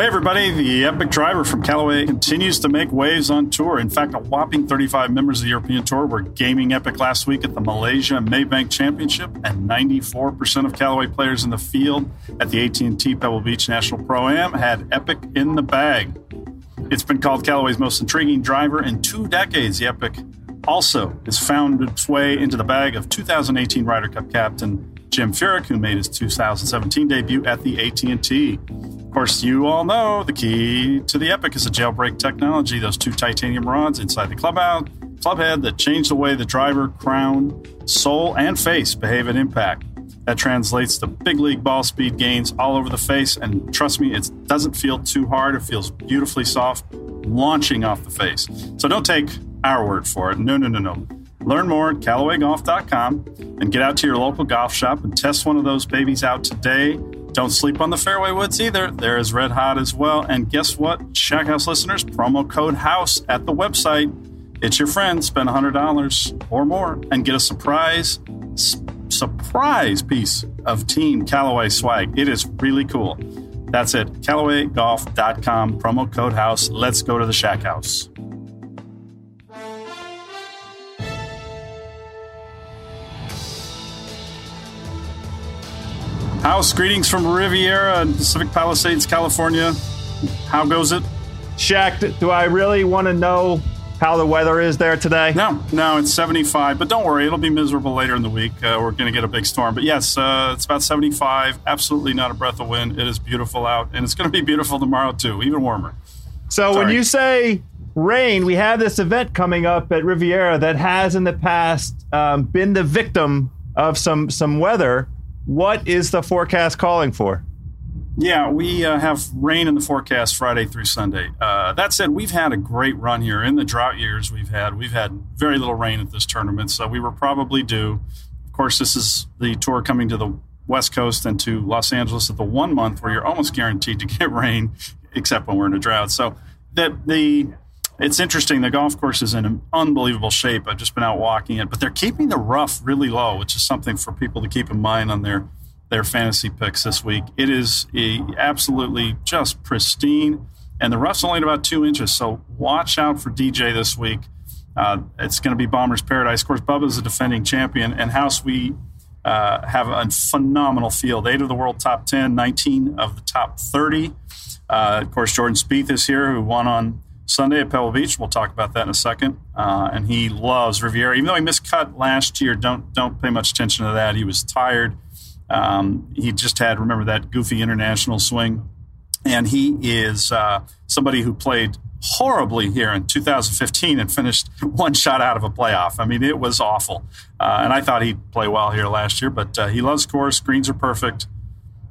Hey, everybody. The Epic driver from Callaway continues to make waves on tour. In fact, a whopping 35 members of the European Tour were gaming Epic last week at the Malaysia Maybank Championship, and 94% of Callaway players in the field at the AT&T Pebble Beach National Pro-Am had Epic in the bag. It's been called Callaway's most intriguing driver in two decades. The Epic also has found its way into the bag of 2018 Ryder Cup captain Jim Furyk, who made his 2017 debut at the AT&T. Of course, you all know the key to the Epic is a jailbreak technology, those two titanium rods inside the clubhead that change the way the driver, crown, sole, and face behave at impact. That translates to big league ball speed gains all over the face, and trust me, it doesn't feel too hard. It feels beautifully soft, launching off the face. So don't take our word for it. No, no, no, no. Learn more at CallawayGolf.com and get out to your local golf shop and test one of those babies out today. Don't sleep on the fairway woods either. They're as red hot as well. And guess what, Shack House listeners? Promo code HOUSE at the website. It's your friend. Spend $100 or more and get a surprise, surprise piece of Team Callaway swag. It is really cool. That's it. CallawayGolf.com, promo code HOUSE. Let's go to the Shack House. House, greetings from Riviera and Pacific Palisades, California. How goes it? Shack, do I really want to know how the weather is there today? No, no, it's 75, but don't worry, it'll be miserable later in the week. Uh, we're going to get a big storm. But yes, uh, it's about 75, absolutely not a breath of wind. It is beautiful out, and it's going to be beautiful tomorrow, too, even warmer. So Sorry. when you say rain, we have this event coming up at Riviera that has in the past um, been the victim of some, some weather. What is the forecast calling for? Yeah, we uh, have rain in the forecast Friday through Sunday. Uh, that said, we've had a great run here in the drought years we've had. We've had very little rain at this tournament, so we were probably due. Of course, this is the tour coming to the West Coast and to Los Angeles at the one month where you're almost guaranteed to get rain, except when we're in a drought. So that the it's interesting. The golf course is in an unbelievable shape. I've just been out walking it, but they're keeping the rough really low, which is something for people to keep in mind on their their fantasy picks this week. It is a, absolutely just pristine, and the rough's only about two inches. So watch out for DJ this week. Uh, it's going to be Bomber's Paradise. Of course, Bubba's a defending champion, and House we uh, have a phenomenal field. Eight of the world top 10, 19 of the top 30. Uh, of course, Jordan Spieth is here, who won on Sunday at Pebble Beach. We'll talk about that in a second. Uh, and he loves Riviera, even though he missed cut last year. Don't don't pay much attention to that. He was tired. Um, he just had remember that goofy international swing, and he is uh, somebody who played horribly here in 2015 and finished one shot out of a playoff. I mean, it was awful. Uh, and I thought he'd play well here last year, but uh, he loves course. Greens are perfect.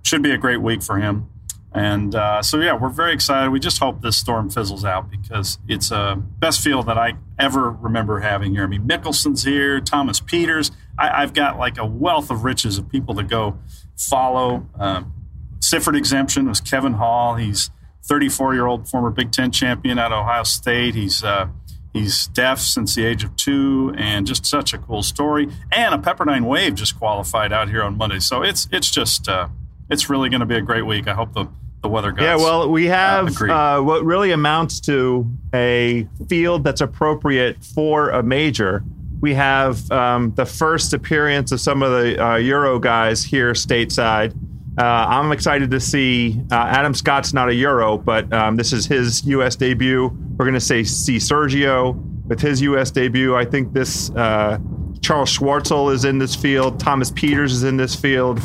Should be a great week for him. And uh, so, yeah, we're very excited. We just hope this storm fizzles out because it's a best field that I ever remember having here. I mean, Mickelson's here, Thomas Pieters. I, have got like a wealth of riches of people to go follow. Um, Sifford exemption was Kevin Hall. He's 34 year old former Big Ten champion at Ohio State. He's uh, he's deaf since the age of two, and just such a cool story. And a Pepperdine Wave just qualified out here on Monday, so it's it's just uh, it's really going to be a great week. I hope the the weather gods. Yeah, well, we have uh, what really amounts to a field that's appropriate for a major. We have um, the first appearance of some of the uh, Euro guys here stateside. Uh, I'm excited to see uh, Adam Scott's not a Euro, but um, this is his U.S. debut. We're going to say see Sergio with his U.S. debut. I think this uh, Charles Schwartzel is in this field. Thomas Pieters is in this field.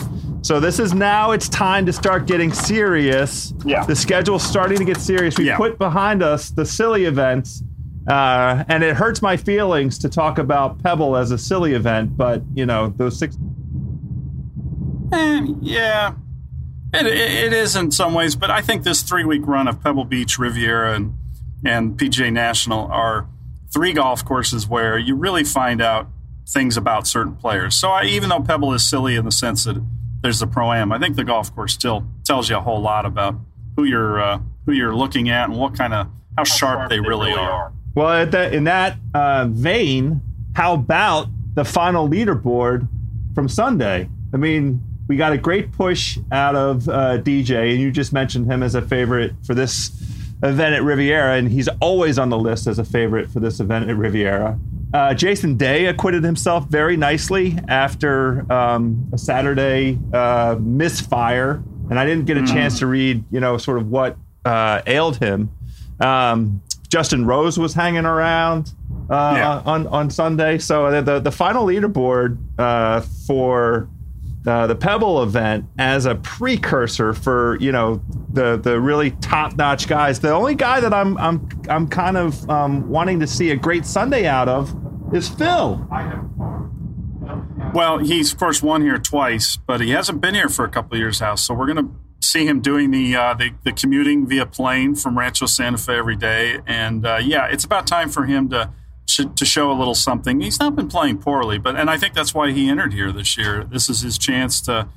So this is now it's time to start getting serious. Yeah. The schedule's starting to get serious. We yeah. put behind us the silly events. Uh, and it hurts my feelings to talk about Pebble as a silly event, but you know those six. Eh, yeah, it, it is in some ways, but I think this three-week run of Pebble Beach, Riviera, and and PGA National are three golf courses where you really find out things about certain players. So I, even though Pebble is silly in the sense that there's the pro am. I think the golf course still tells you a whole lot about who you're uh, who you're looking at and what kind of how, sharp, sharp they, they really, really are. are. Well, that, in that uh, vein, how about the final leaderboard from Sunday? I mean, we got a great push out of uh, DJ, and you just mentioned him as a favorite for this event at Riviera, and he's always on the list as a favorite for this event at Riviera. Uh, Jason Day acquitted himself very nicely after um, a Saturday uh, misfire, and I didn't get a mm. chance to read, you know, sort of what uh, ailed him. Um, Justin Rose was hanging around uh, yeah. on on Sunday, so the the, the final leaderboard uh, for uh, the Pebble event as a precursor for you know the the really top notch guys. The only guy that I'm I'm I'm kind of um, wanting to see a great Sunday out of is Phil. Well, he's of course won here twice, but he hasn't been here for a couple years now. So we're to see him doing the, uh, the, the commuting via plane from Rancho Santa Fe every day, and uh, yeah, it's about time for him to to show a little something. He's not been playing poorly, but and I think that's why he entered here this year. This is his chance to.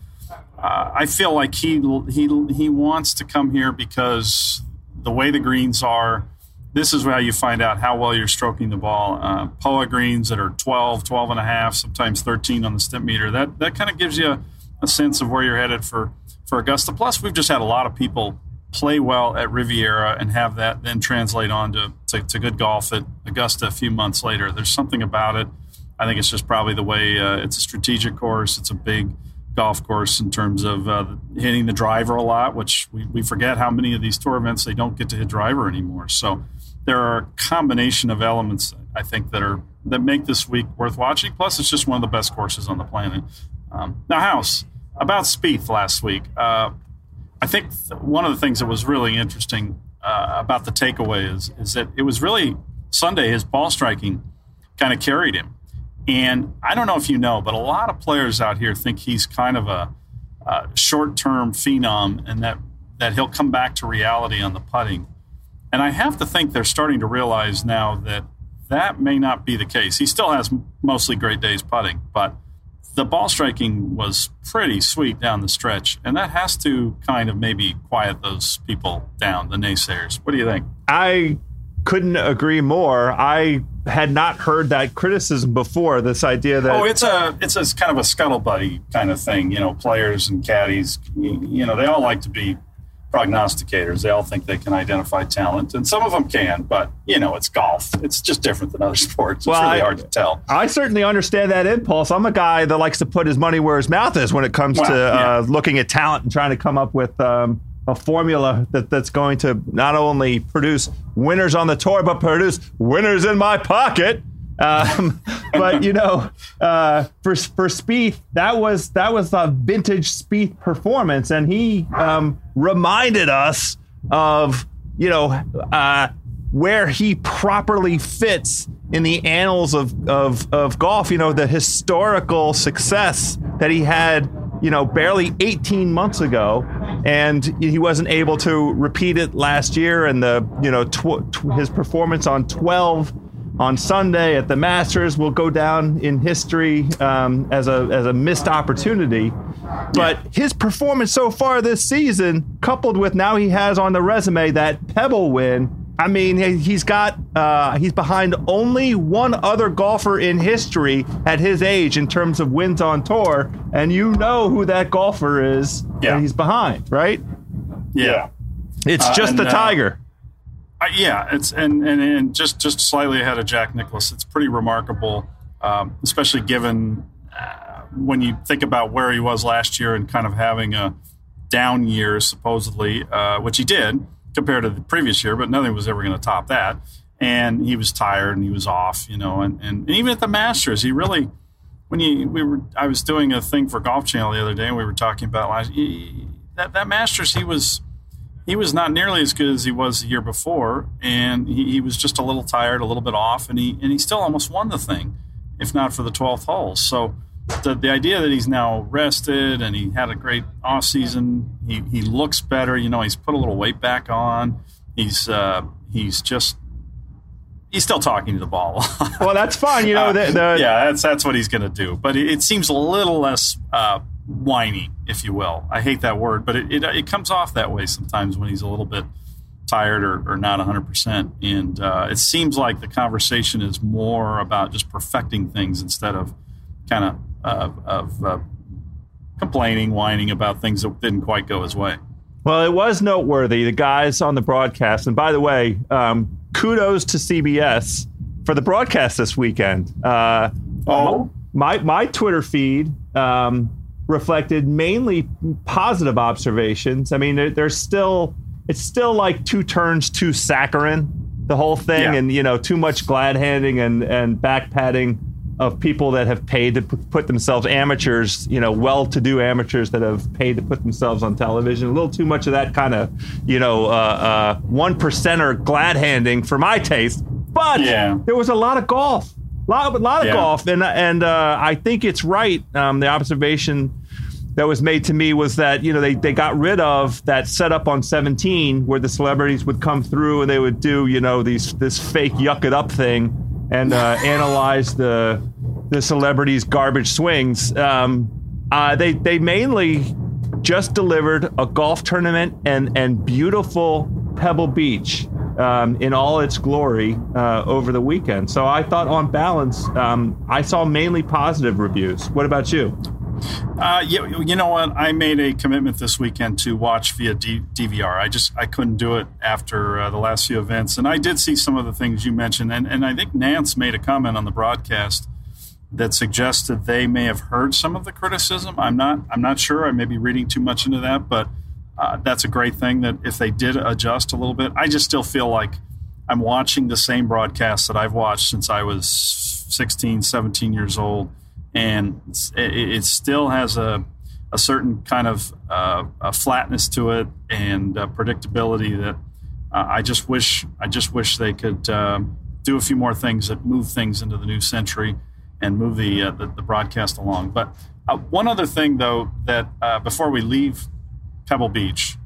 Uh, I feel like he he he wants to come here because the way the greens are this is how you find out how well you're stroking the ball. Uh, POA greens that are 12, 12 and a half, sometimes 13 on the Stimpmeter. That that kind of gives you a, a, sense of where you're headed for, for Augusta. Plus, we've just had a lot of people play well at Riviera and have that then translate on to, to, to good golf at Augusta a few months later. There's something about it. I think it's just probably the way uh, it's a strategic course. It's a big golf course in terms of uh, hitting the driver a lot, which we, we forget how many of these tour events they don't get to hit driver anymore. So there are a combination of elements I think that are that make this week worth watching. Plus, it's just one of the best courses on the planet. Um, now, House about Spieth last week. Uh, I think one of the things that was really interesting uh, about the takeaway is is that it was really Sunday. His ball striking kind of carried him, and I don't know if you know, but a lot of players out here think he's kind of a, short term phenom, and that that he'll come back to reality on the putting. And I have to think they're starting to realize now that that may not be the case. He still has mostly great days putting, but the ball striking was pretty sweet down the stretch, and that has to kind of maybe quiet those people down, the naysayers. What do you think? I couldn't agree more. I had not heard that criticism before. This idea that oh, it's a it's a kind of a scuttlebutt kind of thing. You know, players and caddies. You, you know, they all like to be prognosticators. They all think they can identify talent, and some of them can, but you know, it's golf. It's just different than other sports. It's well, really I, hard to tell. I certainly understand that impulse. I'm a guy that likes to put his money where his mouth is when it comes well, to yeah. uh, looking at talent and trying to come up with um, a formula that, that's going to not only produce winners on the tour, but produce winners in my pocket. Um, but you know, uh, for for Spieth, that was that was a vintage Spieth performance, and he um, reminded us of you know uh, where he properly fits in the annals of, of of golf. You know, the historical success that he had. You know, barely 18 months ago, and he wasn't able to repeat it last year. And the you know tw- tw- his performance on 12 on Sunday at the Masters will go down in history um, as a as a missed opportunity. But his performance so far this season, coupled with now he has on the resume that Pebble win. I mean, he's got uh, he's behind only one other golfer in history at his age in terms of wins on tour, and you know who that golfer is. Yeah. he's behind, right? Yeah. It's Uh, just and, the uh, Tiger. Uh, yeah, it's and, and and just just slightly ahead of Jack Nicklaus. It's pretty remarkable, um, especially given uh, when you think about where he was last year and kind of having a down year supposedly, uh, which he did compared to the previous year, but nothing was ever going to top that. And he was tired and he was off, you know, and, and even at the Masters, he really when you we were I was doing a thing for Golf Channel the other day and we were talking about last that that Masters he was he was not nearly as good as he was the year before, and he, he was just a little tired, a little bit off, and he and he still almost won the thing, if not for the twelfth hole. So the the idea that he's now rested and he had a great off season, he he looks better. You know, he's put a little weight back on. He's uh, he's just he's still talking to the ball. Well, that's fine. You know, the, the, yeah, that's that's what he's going to do. But it, it seems a little less uh, whiny, if you will. I hate that word, but it, it, it comes off that way sometimes when he's a little bit tired or, or not 100%. And uh, it seems like the conversation is more about just perfecting things instead of kind of uh, of uh, complaining, whining about things that didn't quite go his way. Well, it was noteworthy. The guys on the broadcast, and by the way, um, kudos to CBS for the broadcast this weekend. Uh, Oh. my my Twitter feed um, reflected mainly positive observations. I mean, there, there's still it's still like two turns too saccharine, the whole thing, Yeah. and you know too much glad handing and and back patting of people that have paid to put themselves amateurs, you know, well-to-do amateurs that have paid to put themselves on television. A little too much of that kind of, you know, uh, uh, one percenter glad handing for my taste. But Yeah. there was a lot of golf, a lot, a lot of Yeah. golf, and and uh, I think it's right. Um, the observation that was made to me was that you know they, they got rid of that setup on 17 where the celebrities would come through and they would do you know these this fake yuck it up thing and uh, analyze the the celebrities garbage swings um, uh, they they mainly just delivered a golf tournament and and beautiful Pebble Beach um, in all its glory uh, over the weekend. So I thought, on balance, um, I saw mainly positive reviews. What about you? Uh, you, you know what? I made a commitment this weekend to watch via D- DVR. I just I couldn't do it after uh, the last few events, and I did see some of the things you mentioned, and and I think Nantz made a comment on the broadcast that suggested they may have heard some of the criticism. I'm not I'm not sure. I may be reading too much into that, but uh, that's a great thing that if they did adjust a little bit, I just still feel like I'm watching the same broadcast that I've watched since I was 16, 17 years old, and it, it still has a a certain kind of uh, flatness to it and predictability that uh, I just wish I just wish they could um, do a few more things that move things into the new century and move the uh, the, the broadcast along. But uh, one other thing though that uh, before we leave Pebble Beach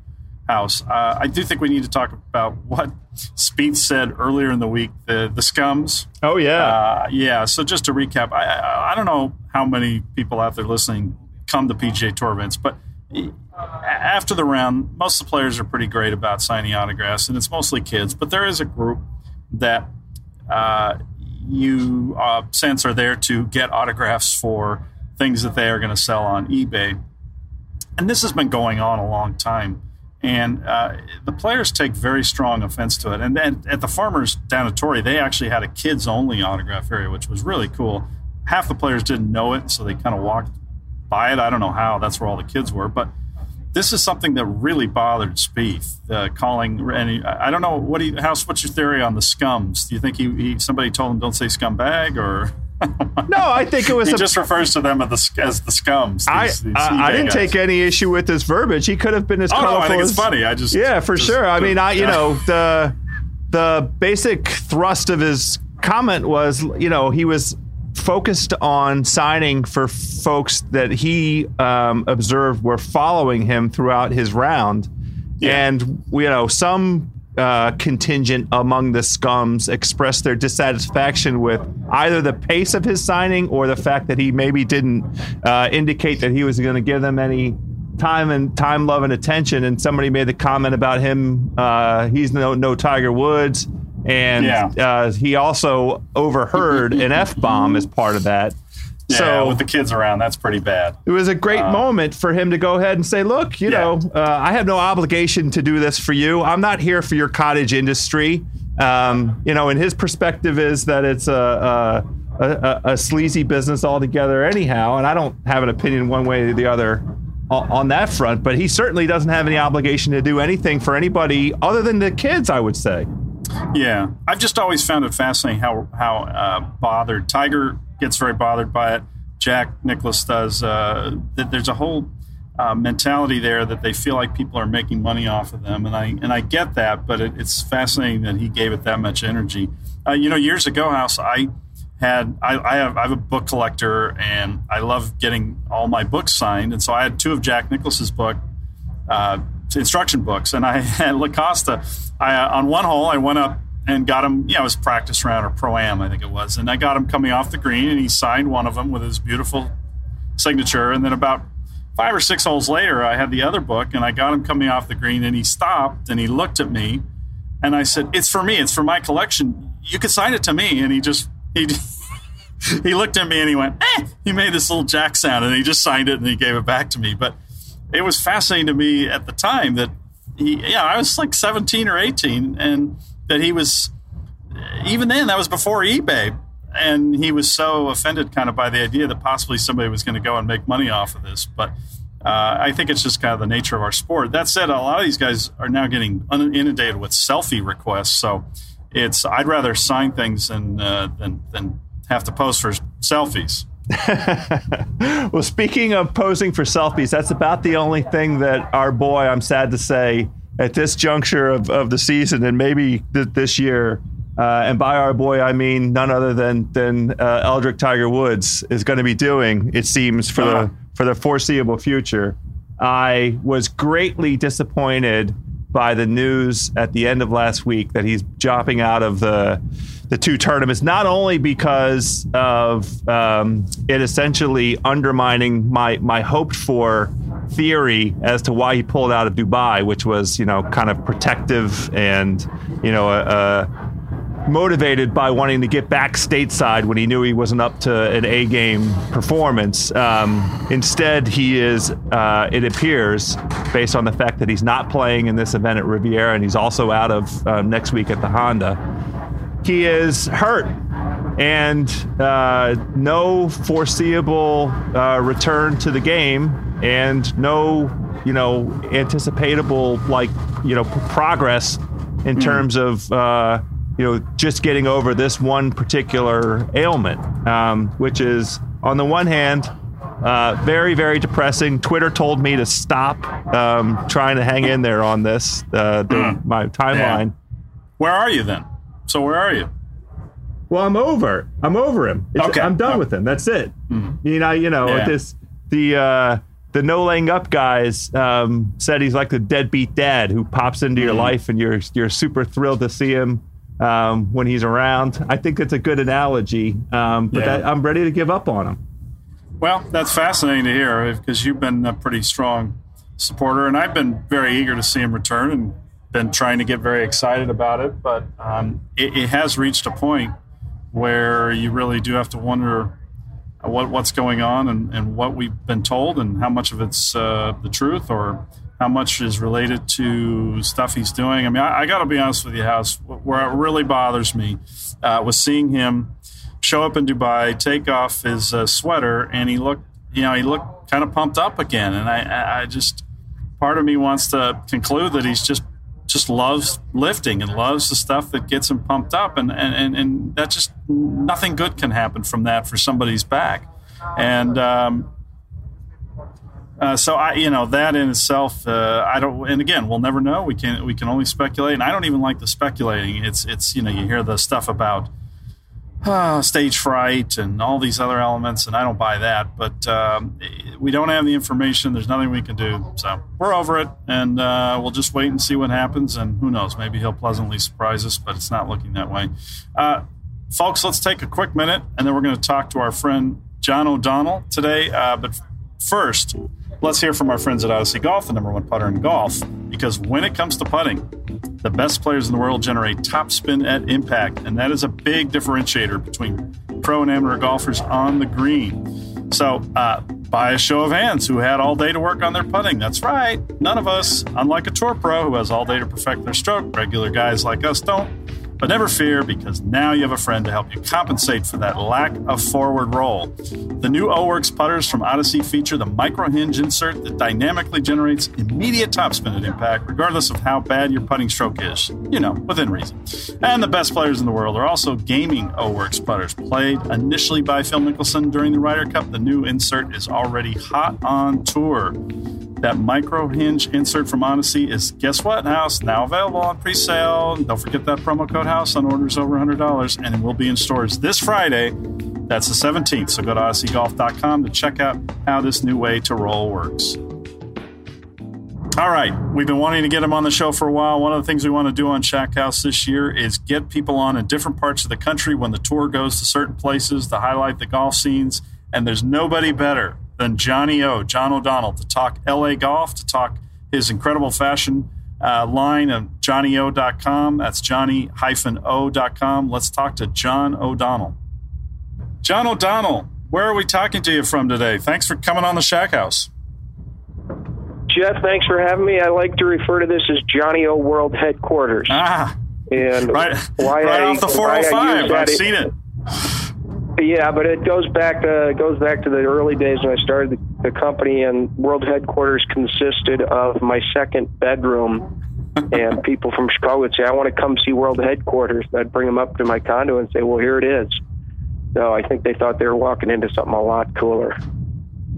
house, uh, I do think we need to talk about what Spieth said earlier in the week. The the scums. Oh yeah, Uh, yeah. So just to recap, I, I I don't know how many people out there listening come to PGA Tour events, but after the round, most of the players are pretty great about signing autographs, and it's mostly kids. But there is a group that uh, you uh, sense are there to get autographs for things that they are going to sell on eBay, and this has been going on a long time. And uh, the players take very strong offense to it. And then at the Farmers down at Torrey, they actually had a kids only autograph area, which was really cool. Half the players didn't know it, so they kind of walked by it. I don't know how. That's where all the kids were, but this is something that really bothered Spieth. Uh, calling, and I don't know what do you, how's what's your theory on the scums? Do you think he, he somebody told him don't say scumbag, or no, I think it was he a just refers to them as the, as the scums? I, these- these I, I didn't guys. take any issue with his verbiage. He could have been as Oh no, I think it's funny. I just yeah, for just- sure. I mean, I you yeah. know the the basic thrust of his comment was you know he was focused on signing for folks that he um, observed were following him throughout his round. Yeah. And, you know, some uh, contingent among the scums expressed their dissatisfaction with either the pace of his signing or the fact that he maybe didn't uh, indicate that he was going to give them any time and time, love, and attention. And somebody made the comment about him. Uh, he's no no Tiger Woods, and Yeah. uh, he also overheard an f bomb as part of that. Yeah, so with the kids around, that's pretty bad. it was a great moment for him to go ahead and say, "Look, you Yeah. know, uh, I have no obligation to do this for you. I'm not here for your cottage industry." Um, you know, and his perspective is that it's a, a, a, a sleazy business altogether, anyhow. And I don't have an opinion one way or the other on, on that front. But he certainly doesn't have any obligation to do anything for anybody other than the kids. I would say. Yeah, I've just always found it fascinating how how uh, bothered Tiger gets very bothered by it. Jack Nicklaus does. Uh, there's a whole uh, mentality there that they feel like people are making money off of them, and I and I get that, but it, it's fascinating that he gave it that much energy. Uh, you know, years ago, House, I had I, I have I have a book collector, and I love getting all my books signed, and so I had two of Jack Nicklaus's book uh, instruction books, and I had La Costa. I uh, on one hole, I went up and got him. You know, was practice round or pro am, I think it was, and I got him coming off the green, and he signed one of them with his beautiful signature. And then about five or six holes later, I had the other book, and I got him coming off the green, and he stopped and he looked at me, and I said, "It's for me. It's for my collection. You can sign it to me." And he just he. He looked at me and he went, eh! He made this little jack sound and he just signed it and he gave it back to me. But it was fascinating to me at the time that he, yeah, I was like 17 or 18, and that he was, even then, that was before eBay. And he was so offended kind of by the idea that possibly somebody was going to go and make money off of this. But uh, I think it's just kind of the nature of our sport. That said, a lot of these guys are now getting inundated with selfie requests. So it's, I'd rather sign things than, uh, than, than have to post for selfies. well, speaking of posing for selfies, that's about the only thing that our boy, I'm sad to say, at this juncture of, of the season and maybe th- this year, uh, and by our boy, I mean none other than than uh, Eldrick Tiger Woods is going to be doing. It seems for Uh-huh. the for the foreseeable future. I was greatly disappointed by the news at the end of last week that he's dropping out of the the two tournaments, not only because of um, it essentially undermining my my hoped for theory as to why he pulled out of Dubai, which was you know kind of protective and you know uh, motivated by wanting to get back stateside when he knew he wasn't up to an A game performance. Um, instead, he is, uh, it appears, based on the fact that he's not playing in this event at Riviera and he's also out of uh, next week at the Honda. He is hurt and uh, no foreseeable uh, return to the game and no, you know, anticipatable like, you know, p- progress in terms of, uh, you know, just getting over this one particular ailment, um, which is on the one hand, uh, very, very depressing. Twitter told me to stop um, trying to hang in there on this, uh, the, my timeline. Where are you then? So where are you? Well, I'm over. I'm over him. It's, Okay. I'm done Oh. with him. That's it. You know, you know, Yeah. this the uh, the no laying up guys um, said he's like the deadbeat dad who pops into your life and you're you're super thrilled to see him um, when he's around. I think that's a good analogy. Um, but Yeah. that, I'm ready to give up on him. Well, that's fascinating to hear because you've been a pretty strong supporter, and I've been very eager to see him return and been trying to get very excited about it. But um, it, it has reached a point where you really do have to wonder what what's going on and, and what we've been told and how much of it's uh, the truth or how much is related to stuff he's doing. I mean, I, I got to be honest with you, House. Where it really bothers me uh, was seeing him show up in Dubai, take off his uh, sweater, and he looked, you know, he looked kind of pumped up again. And I, I- I just, part of me wants to conclude that he's just, just loves lifting and loves the stuff that gets him pumped up, and and and, and that just nothing good can happen from that for somebody's back, and. Um, uh, so I, you know, that in itself, uh, I don't. And again, we'll never know. We can we can only speculate, and I don't even like the speculating. It's it's you know, you hear the stuff about uh, stage fright and all these other elements, and I don't buy that. But um, we don't have the information. There's nothing we can do. So we're over it, and uh, we'll just wait and see what happens. And who knows? Maybe he'll pleasantly surprise us, but it's not looking that way. Uh, folks, let's take a quick minute, and then we're going to talk to our friend John O'Donnell today. Uh, but first, let's hear from our friends at Odyssey Golf, the number one putter in golf, because when it comes to putting, the best players in the world generate top spin at impact, and that is a big differentiator between pro and amateur golfers on the green. So, uh, by a show of hands, who had all day to work on their putting? That's right, none of us. Unlike a tour pro who has all day to perfect their stroke, regular guys like us don't. But never fear, because now you have a friend to help you compensate for that lack of forward roll. The new O-Works putters from Odyssey feature the micro hinge insert that dynamically generates immediate topspin at impact, regardless of how bad your putting stroke is. You know, within reason. And the best players in the world are also gaming O-Works putters. Played initially by Phil Mickelson during the Ryder Cup, the new insert is already hot on tour. That micro hinge insert from Odyssey is guess what, House? Now available on pre sale. Don't forget that promo code House on orders over $100, and it will be in stores this Friday. That's the 17th. So go to odysseygolf.com to check out how this new way to roll works. All right, we've been wanting to get him on the show for a while. One of the things we want to do on Shack House this year is get people on in different parts of the country when the tour goes to certain places to highlight the golf scenes. And there's nobody better than Johnny O, John O'Donnell, to talk LA golf, to talk his incredible fashion uh, line of johnnyo.com. That's johnny-o.com. Let's talk to John O'Donnell. John O'Donnell, where are we talking to you from today? Thanks for coming on the Shack House. Jeff, thanks for having me. I like to refer to this as Johnny O World Headquarters. Ah, and right, why right I, off the why I use 405. I've is- seen it. Yeah, but it goes back to it goes back to the early days when I started the, company, and World Headquarters consisted of my second bedroom, and people from Chicago would say, "I want to come see World Headquarters." And I'd bring them up to my condo and say, "Well, here it is." So I think they thought they were walking into something a lot cooler.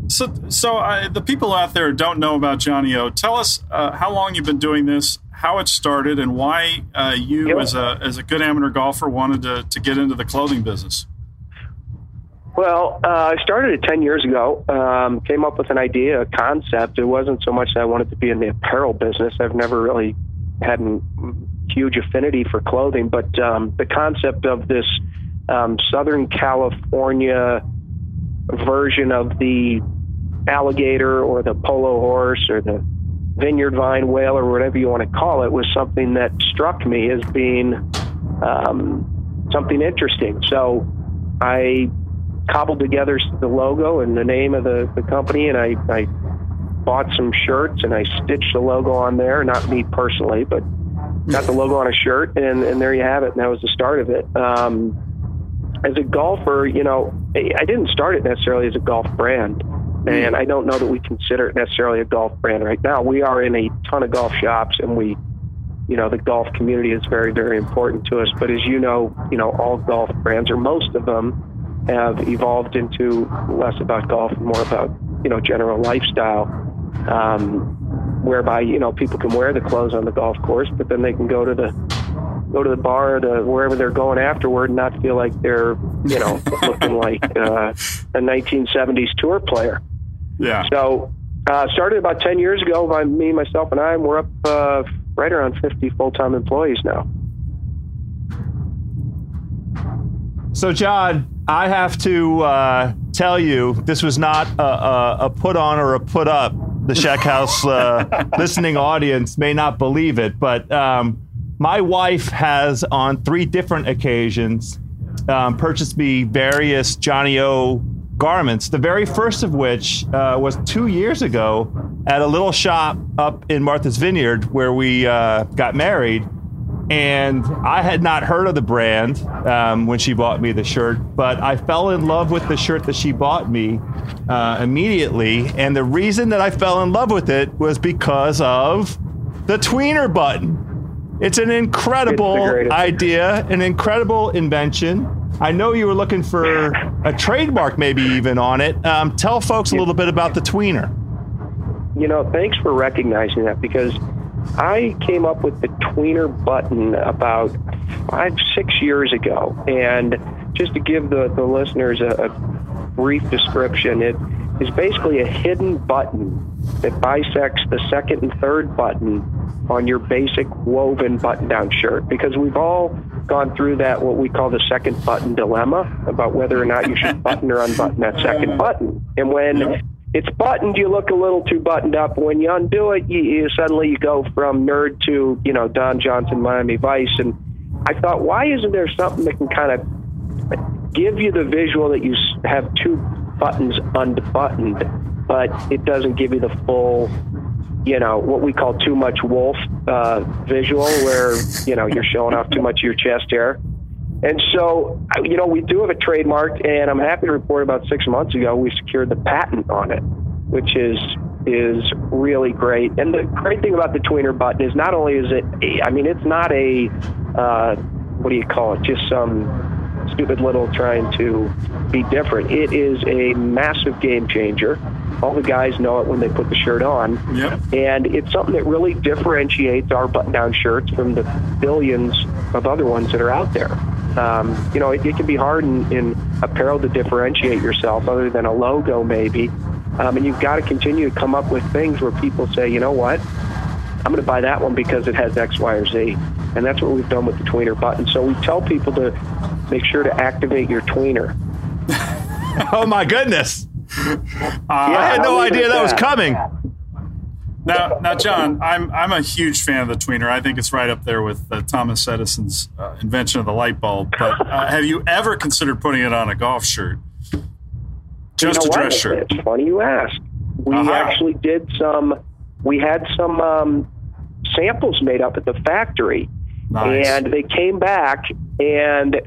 So, so uh, the people out there don't know about Johnny O. Tell us uh, how long you've been doing this, how it started, and why uh, you, Yeah. as a as a good amateur golfer, wanted to to get into the clothing business. Well, uh, I started it 10 years ago. Um, came up with an idea, a concept. It wasn't so much that I wanted to be in the apparel business. I've never really had a huge affinity for clothing, but um, the concept of this um, Southern California version of the alligator or the polo horse or the vineyard vine whale or whatever you want to call it was something that struck me as being um, something interesting. So I cobbled together the logo and the name of the, the company, and I, I bought some shirts and I stitched the logo on there. Not me personally, but got the logo on a shirt, and, and there you have it. And that was the start of it. Um, as a golfer, you know, I I didn't start it necessarily as a golf brand. And I don't know that we consider it necessarily a golf brand right now. We are in a ton of golf shops, and we, you know, the golf community is very, very important to us. But as you know, you know, all golf brands, or most of them, have evolved into less about golf and more about, you know, general lifestyle. Um, whereby you know people can wear the clothes on the golf course, but then they can go to the go to the bar or the wherever they're going afterward and not feel like they're you know looking like uh, a 1970s tour player. Yeah. So uh, started about 10 years ago by me, myself, and I. And we're up uh, right around 50 full-time employees now. So, John, I have to uh, tell you, this was not a, a, a put on or a put up. The Shack House uh, listening audience may not believe it, but um, my wife has, on three different occasions, um, purchased me various Johnny O garments. The very first of which uh, was two years ago at a little shop up in Martha's Vineyard where we uh, got married and I had not heard of the brand um, when she bought me the shirt, but I fell in love with the shirt that she bought me uh, immediately. And the reason that I fell in love with it was because of the tweener button. It's an incredible It's idea, an incredible invention. I know you were looking for a trademark, maybe even on it. Um, tell folks a little bit about the tweener. You know, thanks for recognizing that because I came up with the tweener button about five, six years ago, and just to give the, the listeners a, a brief description, it is basically a hidden button that bisects the second and third button on your basic woven button down shirt. Because we've all gone through that what we call the second button dilemma about whether or not you should button or unbutton that second button. And when it's buttoned you look a little too buttoned up when you undo it you, you suddenly you go from nerd to you know don johnson miami vice and i thought why isn't there something that can kind of give you the visual that you have two buttons unbuttoned but it doesn't give you the full you know what we call too much wolf uh, visual, where you know you're showing off too much of your chest hair. And so, you know, we do have a trademark, and I'm happy to report about six months ago we secured the patent on it, which is is really great. And the great thing about the tweener button is not only is it, a, I mean, it's not a uh, what do you call it? Just some stupid little trying to be different. It is a massive game changer. All the guys know it when they put the shirt on. Yep. And it's something that really differentiates our button down shirts from the billions of other ones that are out there. Um, you know, it, it can be hard in, in apparel to differentiate yourself other than a logo, maybe. Um, and you've got to continue to come up with things where people say, you know what, I'm going to buy that one because it has X, Y, or Z. And that's what we've done with the tweener button. So we tell people to make sure to activate your tweener. oh my goodness! Uh, I had no I'll leave it idea at that was that. coming. Now, now, John, I'm I'm a huge fan of the tweener. I think it's right up there with uh, Thomas Edison's uh, invention of the light bulb. But uh, have you ever considered putting it on a golf shirt? Just you know a what? dress shirt. It's funny you ask. We Uh-huh. actually did some. We had some um, samples made up at the factory, Nice. and they came back, and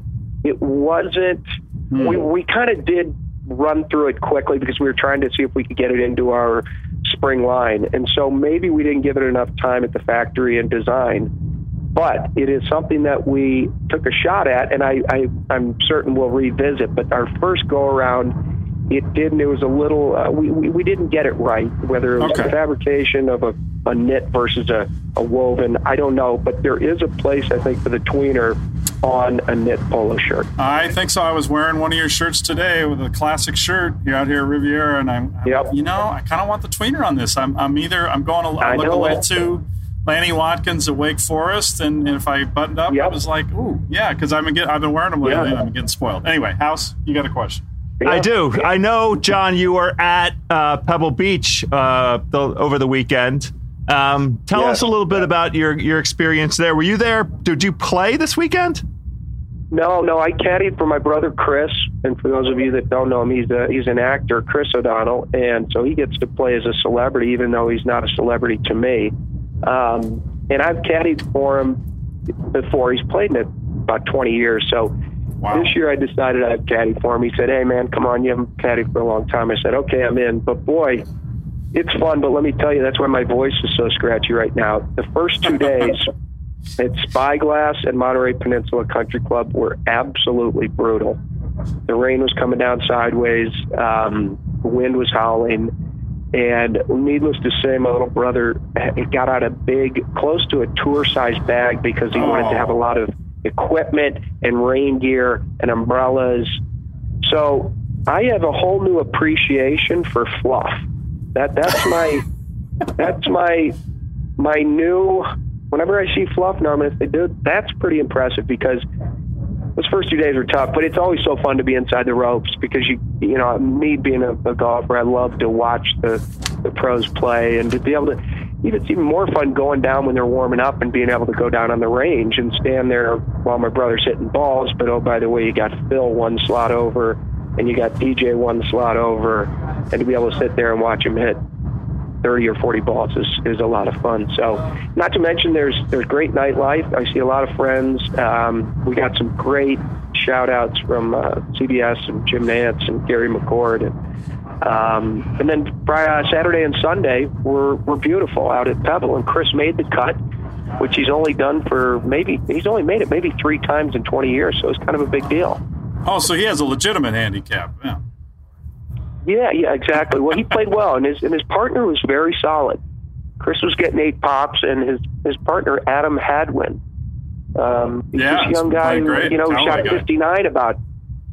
it wasn't. Hmm. We we kind of did run through it quickly because we were trying to see if we could get it into our spring line, and so maybe we didn't give it enough time at the factory and design. But it is something that we took a shot at, and I, I I'm certain we'll revisit. But our first go around it didn't. It was a little. Uh, we, we we didn't get it right. Whether it was Okay. the fabrication of a, a knit versus a, a woven, I don't know. But there is a place I think for the tweener on a knit polo shirt. I think so. I was wearing one of your shirts today with a classic shirt. You're out here at Riviera, and I'm, I'm- Yep. you know, I kind of want the tweener on this. I'm, I'm either I'm going. I I look a little it. too Lanny Wadkins at Wake Forest, and, and if I buttoned up, I was like, ooh, yeah, because I've been get, I've been wearing them lately, Yeah. and I'm getting spoiled. Anyway, House, you got a question? I Yeah. do. I know, John, you were at uh, Pebble Beach uh, the, over the weekend. Um, tell Yeah. us a little bit about your, your experience there. Were you there? Did you play this weekend? No, no, I caddied for my brother Chris, and for those of you that don't know him, he's a, he's an actor, Chris O'Donnell, and so he gets to play as a celebrity, even though he's not a celebrity to me. Um, and I've caddied for him before. He's played in it about 20 years, so Wow. this year I decided I'd caddy for him. He said, "Hey, man, come on, you haven't caddied for a long time." I said, "Okay, I'm in." But boy, it's fun. But let me tell you, that's why my voice is so scratchy right now. The first two days at Spyglass and Monterey Peninsula Country Club were absolutely brutal. The rain was coming down sideways. Um, the wind was howling. And needless to say, my little brother got out a big, close to a tour size bag because he wanted to have a lot of equipment and rain gear and umbrellas. So I have a whole new appreciation for fluff. That that's my that's my my new. Whenever I see fluff, now I'm to say, dude, that's pretty impressive because those first two days were tough. But it's always so fun to be inside the ropes because you you know me being a, a golfer, I love to watch the the pros play and to be able to. Even it's even more fun going down when they're warming up and being able to go down on the range and stand there while my brother's hitting balls. But oh, by the way, you got Phil one slot over, and you got DJ one slot over, and to be able to sit there and watch him hit 30 or 40 balls is, is a lot of fun. So, not to mention there's there's great nightlife. I see a lot of friends. Um, we got some great shout outs from uh, CBS and Jim Nantz and Gary McCord. And, um, and then uh, Saturday and Sunday were, were beautiful out at Pebble. And Chris made the cut, which he's only done for maybe, he's only made it maybe three times in 20 years. So it's kind of a big deal. Oh, so he has a legitimate handicap. Yeah. Yeah, yeah, exactly. Well, he played well, and his and his partner was very solid. Chris was getting eight pops, and his his partner Adam Hadwin. Um, he's Yeah, this young guy, who, you know, shot 59 about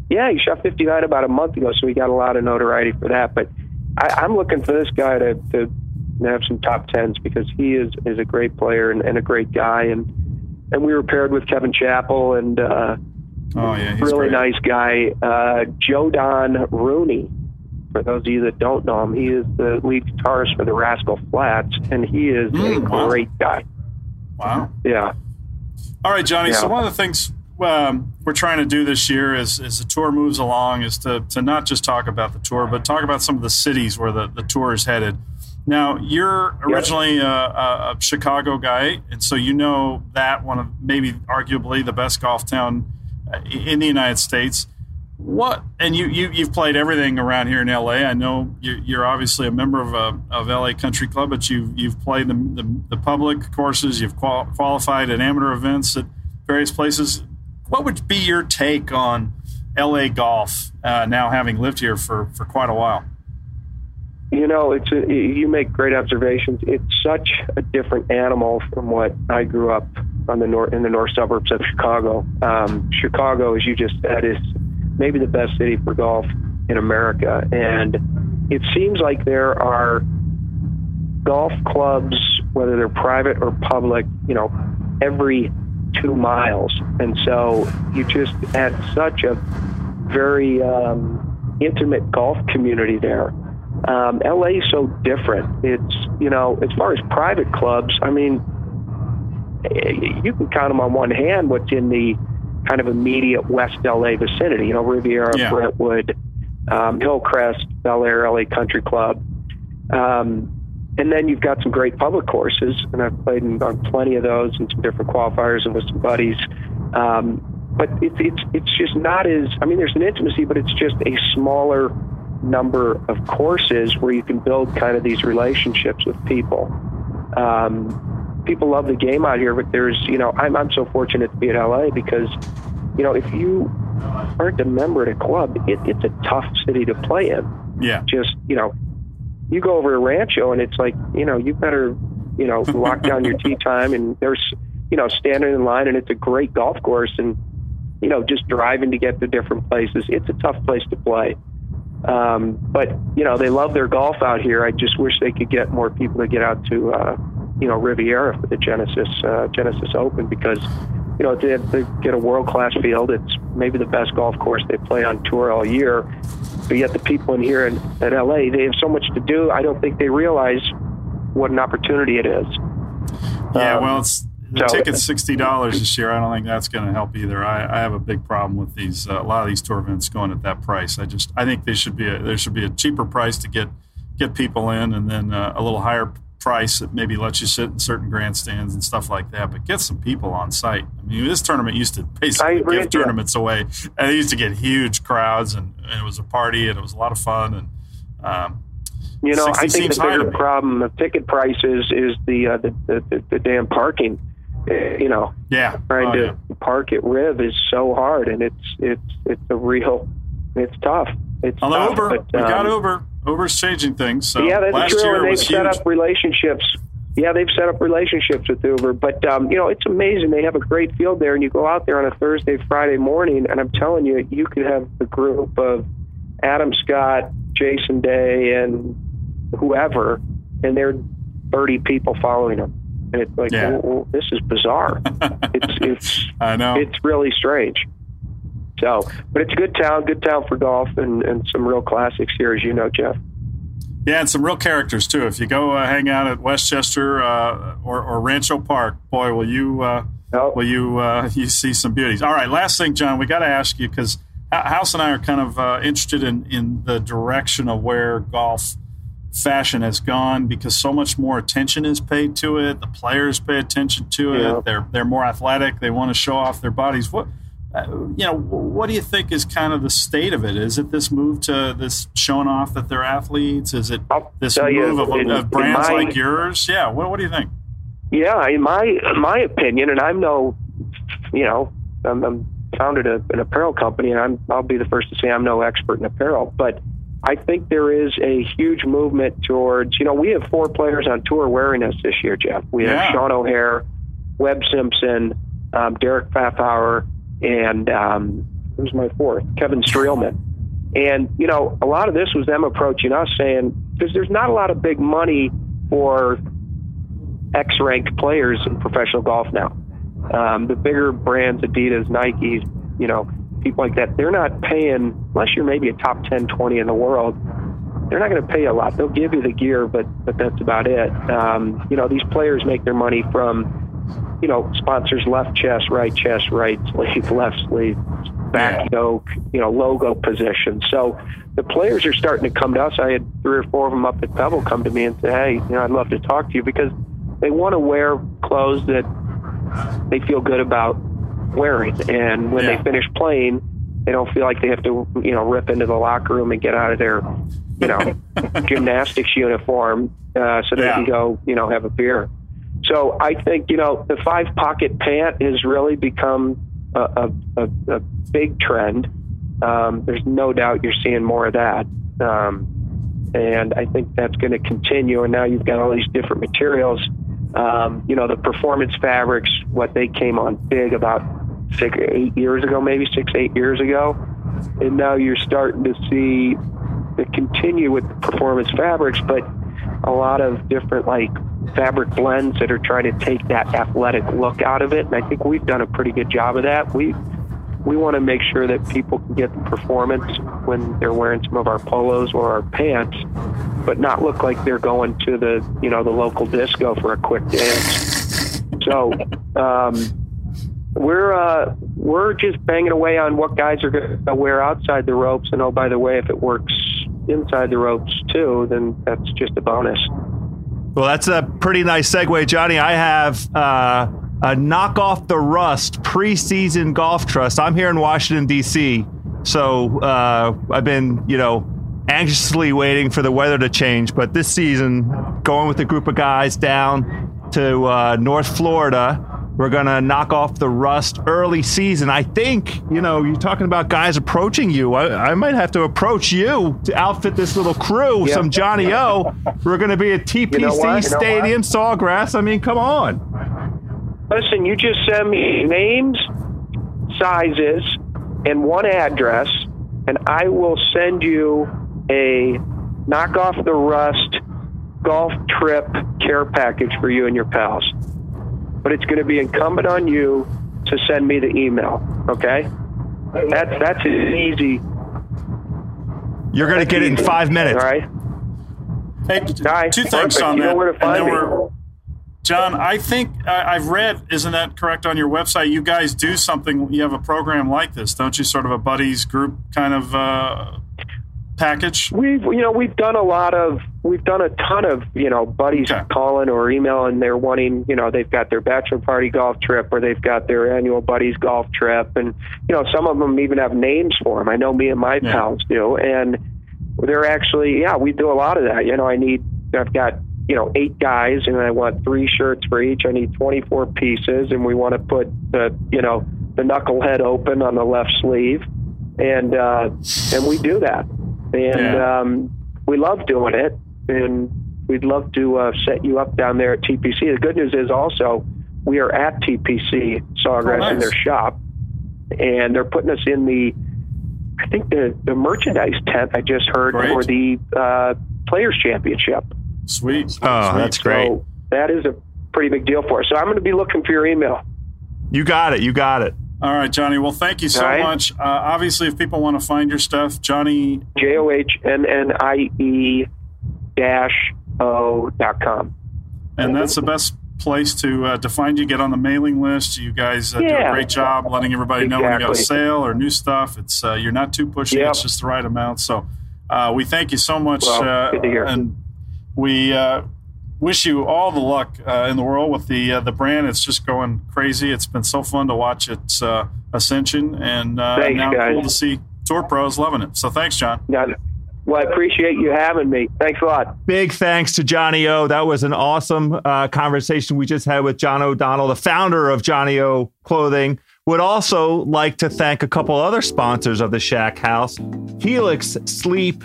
Yeah, he shot 59 about a month ago, so he got a lot of notoriety for that. But I, I'm looking for this guy to, to have some top tens because he is is a great player and, and a great guy, and and we were paired with Kevin Chappell and uh, Oh yeah, really great. nice guy, uh, Joe Don Rooney. For those of you that don't know him, he is the lead guitarist for the Rascal Flatts, and he is Mm, a wow. great guy. Wow. Yeah. All right, Johnny. So one of the things um, we're trying to do this year, as, as the tour moves along, is to, to not just talk about the tour, but talk about some of the cities where the, the tour is headed. Now, you're originally a, a, a Chicago guy, and so you know that one of maybe arguably the best golf town uh, in the United States. What and you, you you've played everything around here in LA. I know you're, you're obviously a member of a, of LA Country Club, but you've you've played the, the, the public courses. You've qual- qualified at amateur events at various places. What would be your take on LA golf uh, now, having lived here for, for quite a while? You know, it's a, you make great observations. It's such a different animal from what I grew up on the north in the north suburbs of Chicago. Um, Chicago, as you just said, is maybe the best city for golf in America, and it seems like there are golf clubs, whether they're private or public, you know, every two miles, and so you just had such a very um, intimate golf community there. Um, LA is so different. It's you know, as far as private clubs, I mean, you can count them on one hand. What's in the kind of immediate West LA vicinity? You know, Riviera, Yeah. Brentwood, um, Hillcrest, Bel Air, LA Country Club, um, and then you've got some great public courses, and I've played in, on plenty of those and some different qualifiers and with some buddies. Um, but it's it's it's just not as I mean, there's an intimacy, but it's just a smaller number of courses where you can build kind of these relationships with people. Um, people love the game out here, but there's, you know, I'm, I'm so fortunate to be at LA because, you know, if you aren't a member at a club, it, it's a tough city to play in. Yeah, Just, you know, you go over to Rancho and it's like, you know, you better, you know, lock down your tee time and there's, you know, standing in line and it's a great golf course and, you know, just driving to get to different places. It's a tough place to play. Um, but you know they love their golf out here. I just wish they could get more people to get out to uh, you know Riviera for the Genesis uh, Genesis Open because you know they, they get a world class field. It's maybe the best golf course they play on tour all year. But yet the people in here in, at LA they have so much to do. I don't think they realize what an opportunity it is. yeah. Um, Well, it's the so- ticket's sixty dollars this year. I don't think that's going to help either. I, I have a big problem with these. Uh, a lot of these tour events going at that price. I just I think they should be a, there should be a cheaper price to get get people in, and then uh, a little higher price that maybe lets you sit in certain grandstands and stuff like that. But get some people on site. I mean, this tournament used to basically give you. tournaments away, and they used to get huge crowds, and, and it was a party, and it was a lot of fun, and. Um, You know, I think the bigger problem of ticket prices is the uh, the, the, the the damn parking. Uh, You know, yeah, trying Oh, to yeah. park at Riv is so hard, and it's it's it's a real, it's tough. It's Although tough, Uber, but, we got um, Uber. Uber's changing things. So yeah, that's last true, year and they've set huge. up relationships. Yeah, they've set up relationships with Uber, but um, you know it's amazing. They have a great field there, and you go out there on a Thursday, Friday morning, and I'm telling you, you could have a group of Adam Scott, Jason Day, and whoever, and there are 30 people following them, and it's like, Yeah. well, well, this is bizarre. it's it's I know. it's really strange. So, but it's a good town, good town for golf, and, and some real classics here, as you know, Geoff. Yeah, and some real characters too. If you go uh, hang out at Westchester uh, or, or Rancho Park, boy, will you uh, Oh, will you uh, you see some beauties. All right, last thing, John, we got to ask you because House and I are kind of uh, interested in in the direction of where golf fashion has gone because so much more attention is paid to it. The players pay attention to it. Yeah. They're they're more athletic. They want to show off their bodies. What uh, you know, what do you think is kind of the state of it? Is it this move to this showing off that they're athletes? Is it this tell you, move of, in- of brands my- like yours? Yeah. What, what do you think? Yeah, in my my opinion, and I'm no, you know, I'm, I'm founded a, an apparel company, and I'm I'll be the first to say I'm no expert in apparel, but I think there is a huge movement towards, you know, we have four players on tour wearing us this year, Geoff. We Yeah. have Sean O'Hair, Webb Simpson, um, Derek Fathauer, and um, who's my fourth? Kevin Streelman. And, you know, a lot of this was them approaching us saying, because there's not a lot of big money for X ranked players in professional golf now. Um, the bigger brands, Adidas, Nike, you know, people like that, they're not paying, unless you're maybe a top 10, 20 in the world, they're not going to pay a lot. They'll give you the gear, but, but that's about it. Um, you know, these players make their money from, you know, sponsors left chest, right chest, right sleeve, left sleeve, back Yeah. yoke, you know, logo position. So the players are starting to come to us. I had three or four of them up at Pebble come to me and say, hey, you know, I'd love to talk to you because they want to wear clothes that they feel good about wearing. And when Yeah. they finish playing, they don't feel like they have to, you know, rip into the locker room and get out of their, you know, gymnastics uniform uh, so they Yeah. can go, you know, have a beer. So I think, you know, the five pocket pant has really become a, a, a, big trend. Um, there's no doubt you're seeing more of that. Um, and I think that's going to continue. And now you've got all these different materials. Um, you know, the performance fabrics, what they came on big about six, eight years ago, maybe six, eight years ago. And now you're starting to see it continue with the performance fabrics, but a lot of different like fabric blends that are trying to take that athletic look out of it. And I think we've done a pretty good job of that. We we want to make sure that people can get the performance when they're wearing some of our polos or our pants, but not look like they're going to the you know the local disco for a quick dance. So um, we're uh, we're just banging away on what guys are going to wear outside the ropes, and oh by the way, if it works inside the ropes too, then that's just a bonus. Well, that's a pretty nice segue, Johnny. I have uh, a knock off the rust preseason golf trust. I'm here in Washington D.C., so uh, I've been, you know, anxiously waiting for the weather to change. But this season, going with a group of guys down to uh, North Florida. We're going to knock off the rust early season. I think, you know, you're talking about guys approaching you. I, I might have to approach you to outfit this little crew, Yeah. some Johnnie-O. We're going to be at TPC You know what? You know? Stadium, Sawgrass. I mean, come on. Listen, you just send me names, sizes, and one address, and I will send you a knock off the rust golf trip care package for you and your pals. But it's going to be incumbent on you to send me the email. Okay? That's that's easy. You're going to get it in five minutes. All right. Hey, Guy, two things perfect. on You know that. where to and find then me. we're, John, I think I I've read, isn't that correct on your website? You guys do something, you have a program like this, don't you? Sort of a buddies group kind of uh, package? We've you know we've done a lot of we've done a ton of you know buddies Okay. calling or emailing. They're wanting you know they've got their bachelor party golf trip or they've got their annual buddies golf trip, and you know some of them even have names for them. I know me and my Yeah. pals do, and they're actually yeah we do a lot of that. You know I need I've got you know eight guys and I want three shirts for each. I need 24 pieces, and we want to put the you know the knucklehead open on the left sleeve, and uh, and we do that and Yeah. um, we love doing it, and we'd love to uh, set you up down there at TPC. The good news is also we are at TPC Sawgrass Oh, nice. in their shop, and they're putting us in the, I think the the merchandise tent I just heard Great. for the uh, Players Championship. Sweet. Oh, Sweet. that's great. So that is a pretty big deal for us. So I'm going to be looking for your email. You got it. You got it. All right, Johnny. Well, thank you so All right. much. Uh, obviously, if people want to find your stuff, Johnny, J O H N N I E dash O dot com. and that's the best place to uh, to find you. Get on the mailing list. You guys uh, do a great job letting everybody know when you got a sale or new stuff. It's uh, you're not too pushy. Yep. It's just the right amount. So uh, we thank you so much, Well, uh, good to hear. and we uh, wish you all the luck uh, in the world with the uh, the brand. It's just going crazy. It's been so fun to watch its uh, ascension, and uh, Thanks, now guys. cool to see tour pros loving it. So thanks, John. Yeah. Well, I appreciate you having me. Thanks a lot. Big thanks to Johnnie-O. That was an awesome uh, conversation we just had with John O'Donnell, the founder of Johnnie-O Clothing. Would also like to thank a couple other sponsors of the Shack House. Helix Sleep.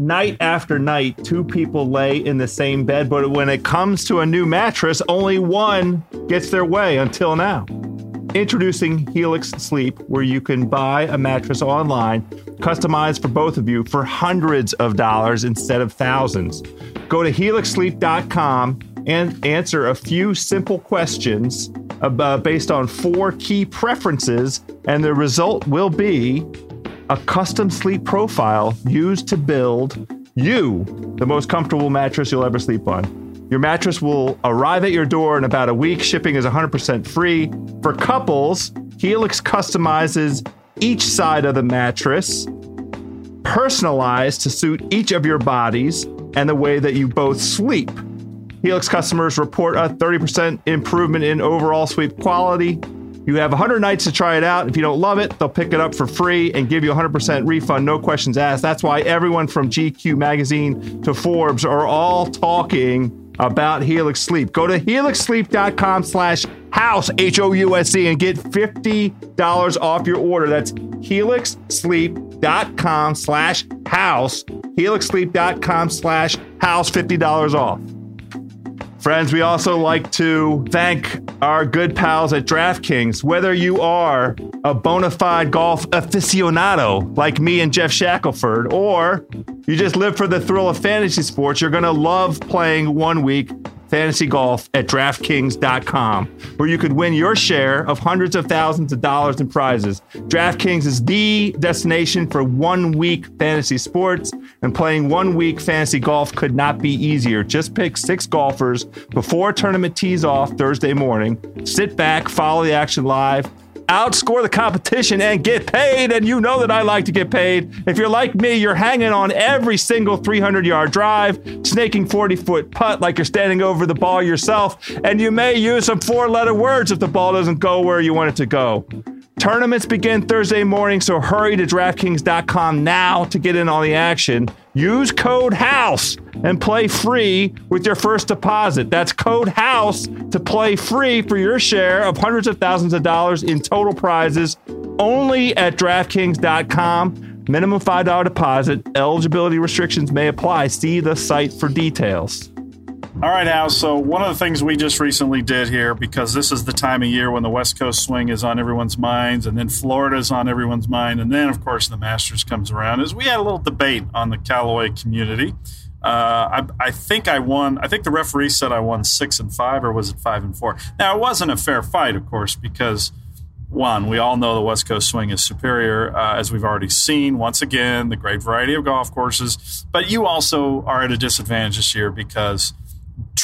Night after night, two people lay in the same bed, but when it comes to a new mattress, only one gets their way until now. Introducing Helix Sleep, where you can buy a mattress online, customized for both of you for hundreds of dollars instead of thousands. Go to helixsleep.com and answer a few simple questions about, based on four key preferences, and the result will be a custom sleep profile used to build you the most comfortable mattress you'll ever sleep on. Your mattress will arrive at your door in about a week. Shipping is 100% free. For couples, Helix customizes each side of the mattress, personalized to suit each of your bodies and the way that you both sleep. Helix customers report a 30% improvement in overall sleep quality. You have 100 nights to try it out. If you don't love it, they'll pick it up for free and give you 100% refund, no questions asked. That's why everyone from GQ magazine to Forbes are all talking about Helix Sleep. Go to helixsleep.com slash house, H-O-U-S-E, and get $50 off your order. That's helixsleep.com slash house, helixsleep.com slash house, $50 off. Friends, we also like to thank our good pals at DraftKings. Whether you are a bona fide golf aficionado like me and Geoff Shackelford, or you just live for the thrill of fantasy sports, you're going to love playing one week fantasy golf at DraftKings.com, where you could win your share of hundreds of thousands of dollars in prizes. DraftKings is the destination for one week fantasy sports, and playing one week fantasy golf could not be easier. Just pick six golfers before tournament tees off Thursday morning. Sit back, follow the action live outscore the competition and get paid. And you know that I like to get paid. If you're like me, you're hanging on every single 300 yard drive, snaking 40 foot putt like you're standing over the ball yourself. And you may use some four letter words if the ball doesn't go where you want it to go. Tournaments begin Thursday morning, so hurry to DraftKings.com now to get in on the action. Use code HOUSE and play free with your first deposit. That's code HOUSE to play free for your share of hundreds of thousands of dollars in total prizes only at DraftKings.com. Minimum $5 deposit. Eligibility restrictions may apply. See the site for details. All right, Al. So, one of the things we just recently did here, because this is the time of year when the West Coast swing is on everyone's minds, and then Florida is on everyone's mind, and then, of course, the Masters comes around, is we had a little debate on the Callaway community. Uh, I, I, think I won. I think the referee said I won six and five, or was it five and four? Now, it wasn't a fair fight, of course, because one, we all know the West Coast swing is superior, uh, as we've already seen. Once again, the great variety of golf courses. But you also are at a disadvantage this year because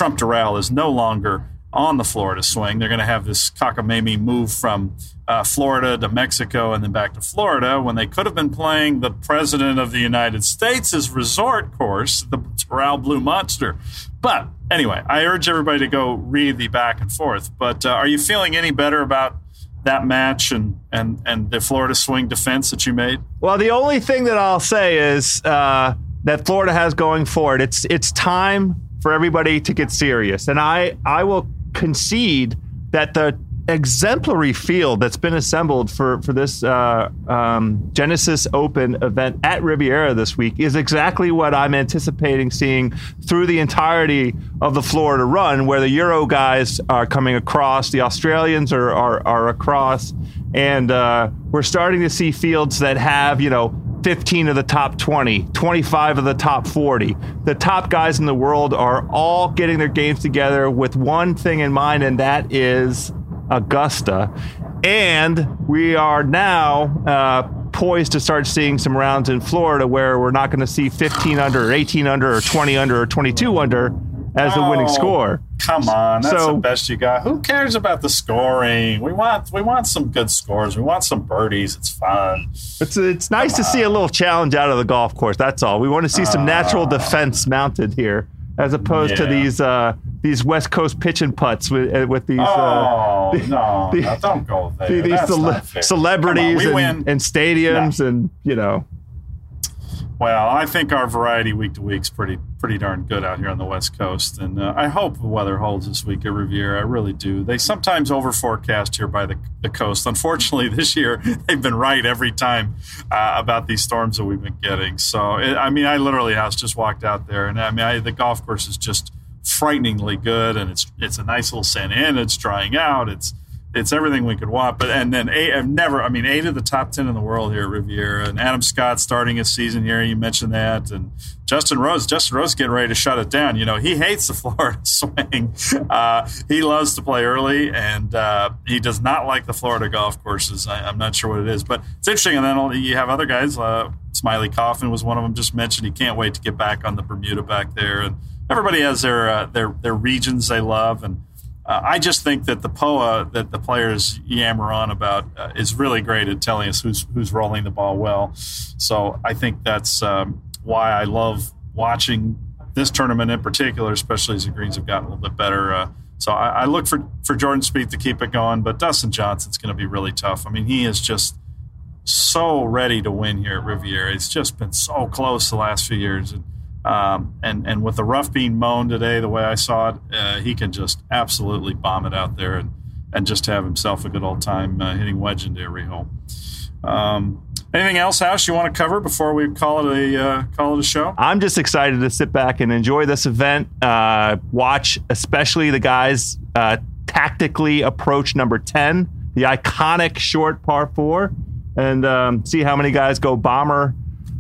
Trump Doral is no longer on the Florida swing. They're going to have this cockamamie move from uh, Florida to Mexico and then back to Florida when they could have been playing the President of the United States' resort course, the Doral Blue Monster. But anyway, I urge everybody to go read the back and forth. But uh, are you feeling any better about that match and, and, and the Florida swing defense that you made? Well, the only thing that I'll say is uh, that Florida has going forward. It's it's time for everybody to get serious. And I, I will concede that the exemplary field that's been assembled for for this uh, um, Genesis Open event at Riviera this week is exactly what I'm anticipating seeing through the entirety of the Florida run, where the Euro guys are coming across, the Australians are are, are across, and uh, we're starting to see fields that have you know 15 of the top 20, 25 of the top 40. The top guys in the world are all getting their games together with one thing in mind, and that is Augusta. And we are now uh, poised to start seeing some rounds in Florida where we're not going to see 15 under, or 18 under, or 20 under, or 22 under as the winning oh, score. Come on, that's so, the best you got. Who cares about the scoring? We want we want some good scores. We want some birdies. It's fun. It's it's nice Come to on. see a little challenge out of the golf course. That's all. We want to see some uh, natural defense mounted here, as opposed yeah. to these uh, these West Coast pitch and putts with uh, with these. Uh, oh uh, the, no, the, no, don't go there. These cele- celebrities and, and, stadiums, no. and you know. Well, I think our variety week to week is pretty pretty darn good out here on the West Coast, and uh, I hope the weather holds this week at Riviera. I really do. They sometimes over forecast here by the, the coast. Unfortunately, this year they've been right every time uh, about these storms that we've been getting. So, it, I mean, I literally just walked out there, and I mean, I, the golf course is just frighteningly good, and it's it's a nice little sand in. It's drying out. It's it's everything we could want. But and then eight, I've never, I mean, eight of the top ten in the world here at Riviera, and Adam Scott starting his season here. You mentioned that, and Justin Rose, Justin Rose getting ready to shut it down. You know, he hates the Florida swing. Uh, he loves to play early, and uh, he does not like the Florida golf courses. I, am not sure what it is, but it's interesting. And then you have other guys. Uh, Smylie Kaufman was one of them. Just mentioned he can't wait to get back on the Bermuda back there, and everybody has their uh, their their regions they love and uh, I just think that the POA that the players yammer on about uh, is really great at telling us who's who's rolling the ball well. So I think that's um, why I love watching this tournament in particular, especially as the greens have gotten a little bit better. Uh, so I, I, look for for Jordan Spieth to keep it going, but Dustin Johnson's going to be really tough. I mean, he is just so ready to win here at Riviera. It's just been so close the last few years. And, um, and and with the rough being mown today, the way I saw it, uh, he can just absolutely bomb it out there and and just have himself a good old time uh, hitting wedge into every hole. Um, anything else, House, you want to cover before we call it a uh, call it a show? I'm just excited to sit back and enjoy this event. Uh, watch, especially the guys uh, tactically approach number ten, the iconic short par four, and um, see how many guys go bomber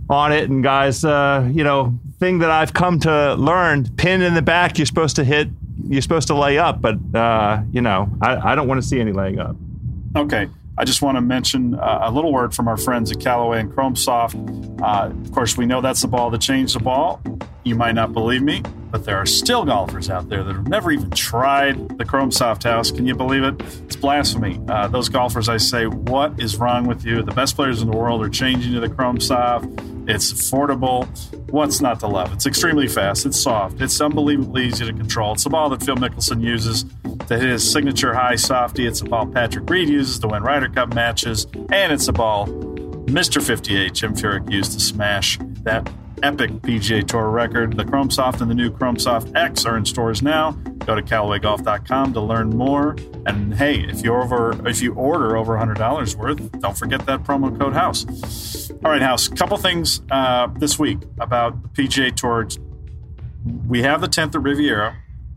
on it. And guys, uh, you know, thing that I've come to learn: pin in the back, you're supposed to hit, you're supposed to lay up, but uh, you know, I, I don't want to see any laying up. Okay. I just want to mention uh, a little word from our friends at Callaway and Chrome Soft. Uh, of course, we know that's the ball that changed the ball. You might not believe me, but there are still golfers out there that have never even tried the Chrome Soft House. Can you believe it? It's blasphemy. Uh, those golfers, I say, what is wrong with you? The best players in the world are changing to the Chrome Soft. It's affordable. What's not to love? It's extremely fast. It's soft. It's unbelievably easy to control. It's the ball that Phil Mickelson uses to hit his signature high softy. It's the ball Patrick Reed uses to win Ryder Cup matches. And it's the ball Mr. 58 Jim Furyk used to smash that epic PGA Tour record. The Chrome Soft and the new Chrome Soft X are in stores now. Go to CallawayGolf.com to learn more. And hey, if you over if you order over $100 worth, don't forget that promo code House. All right, House. Couple things uh, this week about PGA Tour. We have the 10th at Riviera.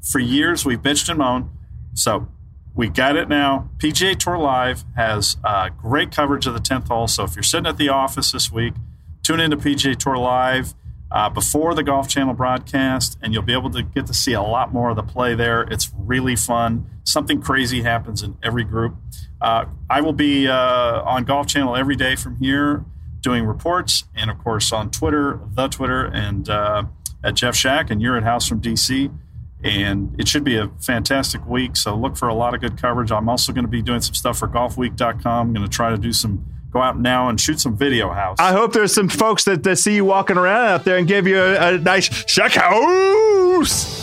For years, we've bitched and moaned. So we got it now. PGA Tour Live has uh, great coverage of the 10th hole. So if you're sitting at the office this week, tune into PGA Tour Live uh, before the Golf Channel broadcast, and you'll be able to get to see a lot more of the play there. It's really fun. Something crazy happens in every group. Uh, I will be uh, on Golf Channel every day from here doing reports, and of course on Twitter, the Twitter, and uh, at Geoff Shack, and you're at House from DC and it should be a fantastic week. So look for a lot of good coverage. I'm also going to be doing some stuff for golfweek.com. I'm going to try to do some go out now and shoot some video house. I hope there's some folks that, that see you walking around out there and give you a, a nice check house.